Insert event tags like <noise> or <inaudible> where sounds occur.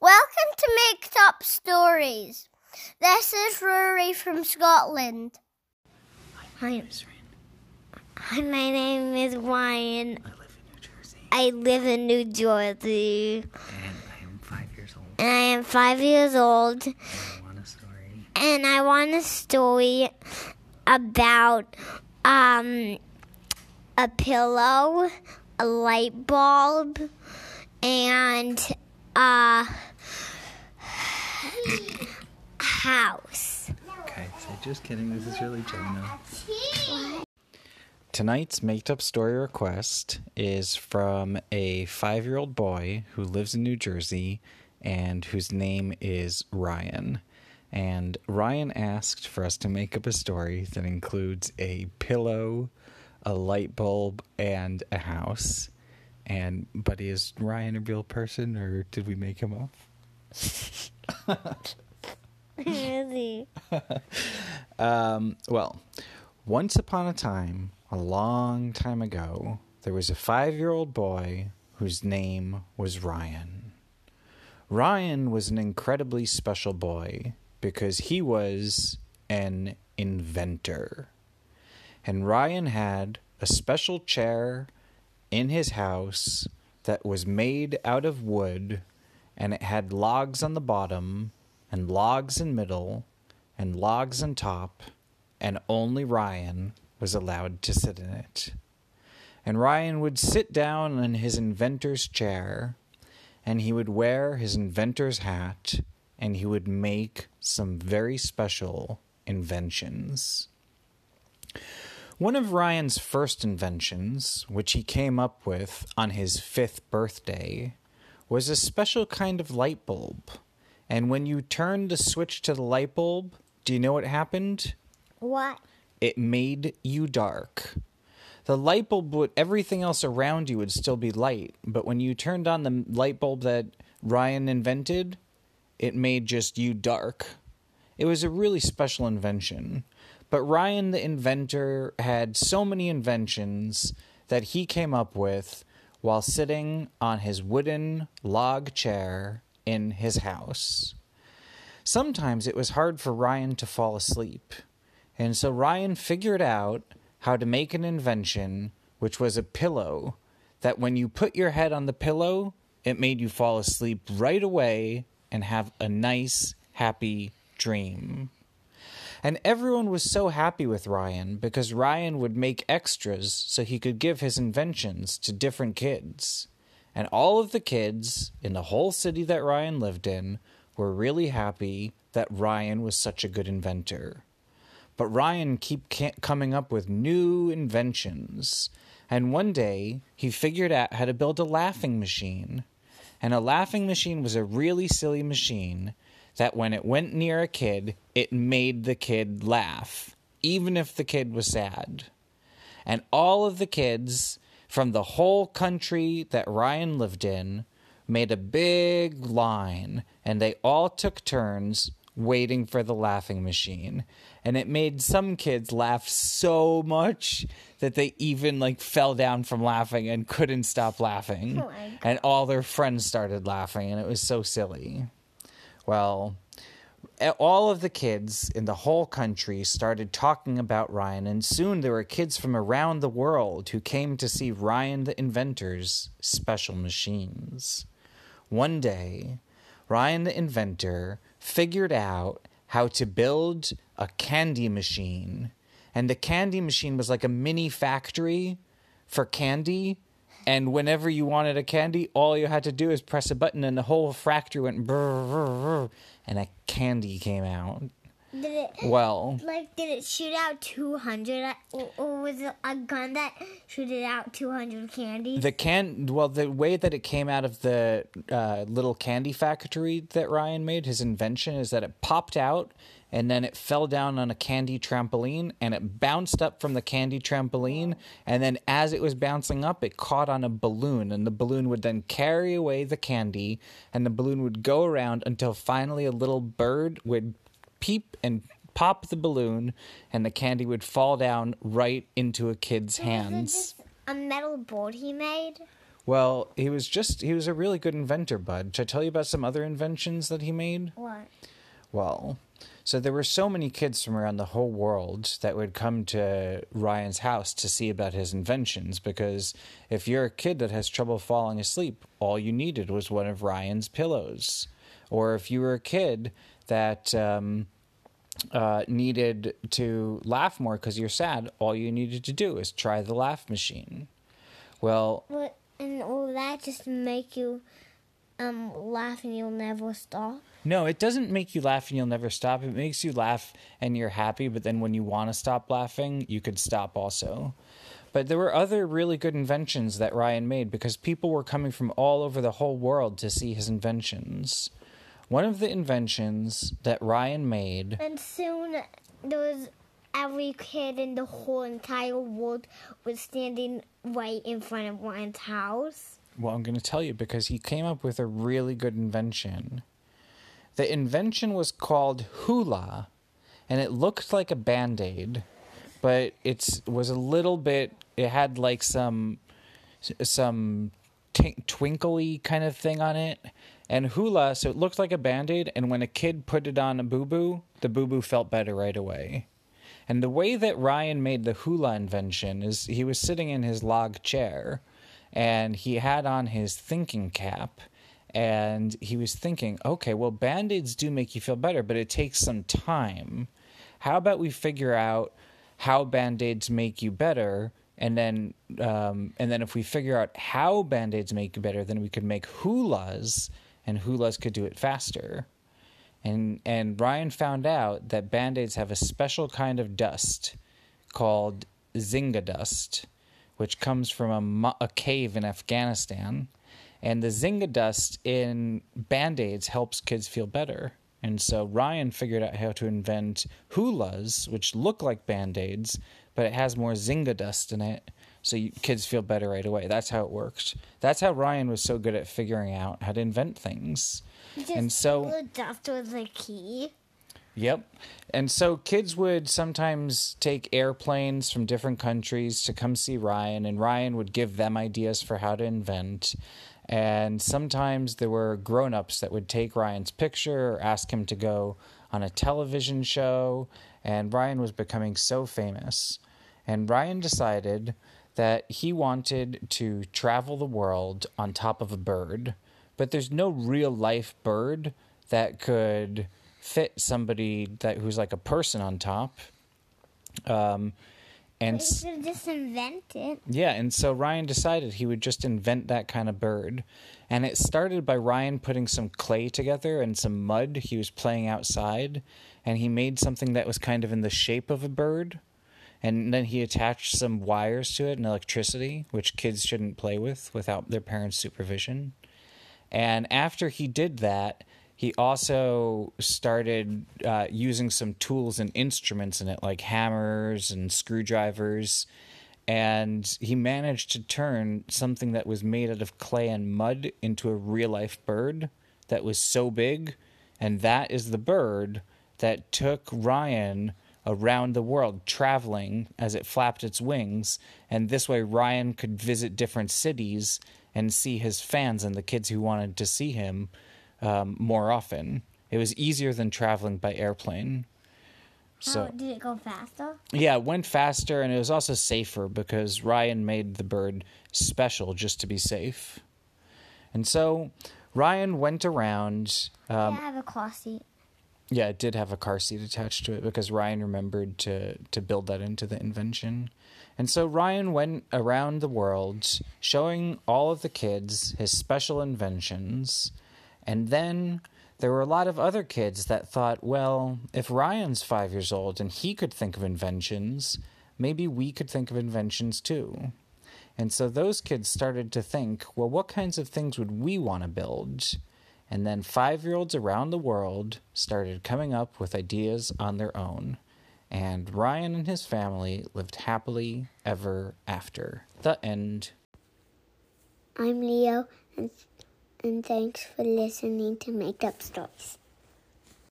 Welcome to Make Up Stories. This is Rory from Scotland. Hi. I'm Hi, my name is Ryan. I live in New Jersey. And I am five years old. And I am five years old. And I want a story. And I want a story about um a pillow, a light bulb, and a house. Okay, so just kidding. This is really Jonah. Tonight's made up story request is from a five year old boy who lives in New Jersey and whose name is Ryan. And Ryan asked for us to make up a story that includes a pillow, a light bulb, and a house. And, but is Ryan a real person or did we make him up? Really? <laughs> Um, well, once upon a time, a long time ago, there was a five year old boy whose name was Ryan. Ryan was an incredibly special boy because he was an inventor. And Ryan had a special chair in his house that was made out of wood and it had logs on the bottom and logs in middle and logs on top and only Ryan was allowed to sit in it. And Ryan would sit down in his inventor's chair and he would wear his inventor's hat and he would make some very special inventions. One of Ryan's first inventions, which he came up with on his fifth birthday, was a special kind of light bulb. And when you turned the switch to the light bulb, do you know what happened? What? It made you dark. The light bulb would, everything else around you would still be light, but when you turned on the light bulb that Ryan invented, it made just you dark. It was a really special invention. But Ryan, the inventor, had so many inventions that he came up with while sitting on his wooden log chair in his house. Sometimes it was hard for Ryan to fall asleep, and so Ryan figured out how to make an invention which was a pillow that when you put your head on the pillow, it made you fall asleep right away and have a nice, happy dream. And everyone was so happy with Ryan because Ryan would make extras so he could give his inventions to different kids. And all of the kids in the whole city that Ryan lived in were really happy that Ryan was such a good inventor. But Ryan keep coming up with new inventions. And one day he figured out how to build a laughing machine. And a laughing machine was a really silly machine that when it went near a kid, it made the kid laugh, even if the kid was sad. And all of the kids from the whole country that Ryan lived in made a big line, and they all took turns waiting for the laughing machine. And it made some kids laugh so much that they even like fell down from laughing and couldn't stop laughing. Oh and all their friends started laughing, and it was so silly. Well, all of the kids in the whole country started talking about Ryan, and soon there were kids from around the world who came to see Ryan the inventor's special machines. One day, Ryan the inventor figured out how to build a candy machine. And the candy machine was like a mini factory for candy. And whenever you wanted a candy, all you had to do is press a button, and the whole factory went brr, brr, brr, and a candy came out. Did it Well, like did it shoot out two hundred, or, or was it a gun that shooted out two hundred candies? the can well the way that it came out of the uh, little candy factory that Ryan made, his invention is that it popped out and then it fell down on a candy trampoline and it bounced up from the candy trampoline and then as it was bouncing up it caught on a balloon and the balloon would then carry away the candy and the balloon would go around until finally a little bird would peep and pop the balloon and the candy would fall down right into a kid's hands. Was it just a metal board he made? Well, he was just he was a really good inventor, bud. Should I tell you about some other inventions that he made? What? Well, so there were so many kids from around the whole world that would come to Ryan's house to see about his inventions because if you're a kid that has trouble falling asleep, all you needed was one of Ryan's pillows. Or if you were a kid that um, uh, needed to laugh more because you're sad, all you needed to do is try the laugh machine. Well, What? And will that just make you um laugh and you'll never stop? No, it doesn't make you laugh and you'll never stop. It makes you laugh and you're happy, but then when you want to stop laughing, you could stop also. But there were other really good inventions that Ryan made because people were coming from all over the whole world to see his inventions. One of the inventions that Ryan made, And soon there was every kid in the whole entire world was standing right in front of Ryan's house. well, I'm going to tell you because he came up with a really good invention. The invention was called hula, and it looked like a band aid, but it was a little bit. It had like some some t- twinkly kind of thing on it, and hula. So it looked like a band aid, and when a kid put it on a boo boo, the boo boo felt better right away. And the way that Ryan made the hula invention is he was sitting in his log chair and he had on his thinking cap and he was thinking, okay, well, band aids do make you feel better, but it takes some time. How about we figure out how band aids make you better? And then, um, and then if we figure out how band aids make you better, then we could make hulas, and hulas could do it faster. And and Ryan found out that band-aids have a special kind of dust called zinga dust, which comes from a, a cave in Afghanistan. And the zinga dust in band-aids helps kids feel better. And so Ryan figured out how to invent hulas, which look like band-aids, but it has more zinga dust in it, so you, kids feel better right away. That's how it worked. That's how Ryan was so good at figuring out how to invent things. Just And so- the dust was the key. Yep. And so kids would sometimes take airplanes from different countries to come see Ryan, and Ryan would give them ideas for how to invent. And sometimes there were grown ups that would take Ryan's picture or ask him to go on a television show. And Ryan was becoming so famous. And Ryan decided that he wanted to travel the world on top of a bird, but there's no real life bird that could fit somebody that who's like a person on top. Um, and You s- could just invent it. yeah, and so Ryan decided he would just invent that kind of bird. And it started by Ryan putting some clay together and some mud. He was playing outside, and he made something that was kind of in the shape of a bird. And then he attached some wires to it and electricity, which kids shouldn't play with without their parents' supervision. And after he did that, he also started uh, using some tools and instruments in it, like hammers and screwdrivers. And he managed to turn something that was made out of clay and mud into a real life bird that was so big. And that is the bird that took Ryan around the world, traveling as it flapped its wings. And this way, Ryan could visit different cities and see his fans and the kids who wanted to see him um, more often. It was easier than traveling by airplane. How So did it go faster? yeah, it went faster and it was also safer because Ryan made the bird special just to be safe. And so Ryan went around. Um, I have a car seat. Yeah, it did have a car seat attached to it because Ryan remembered to to build that into the invention. And so Ryan went around the world showing all of the kids his special inventions. And then there were a lot of other kids that thought, well, if Ryan's 5 years old and he could think of inventions, maybe we could think of inventions too. And so those kids started to think, well, what kinds of things would we want to build? And then five year olds around the world started coming up with ideas on their own. And Ryan and his family lived happily ever after. The end. I'm Leo, and, and thanks for listening to Make Up Stories.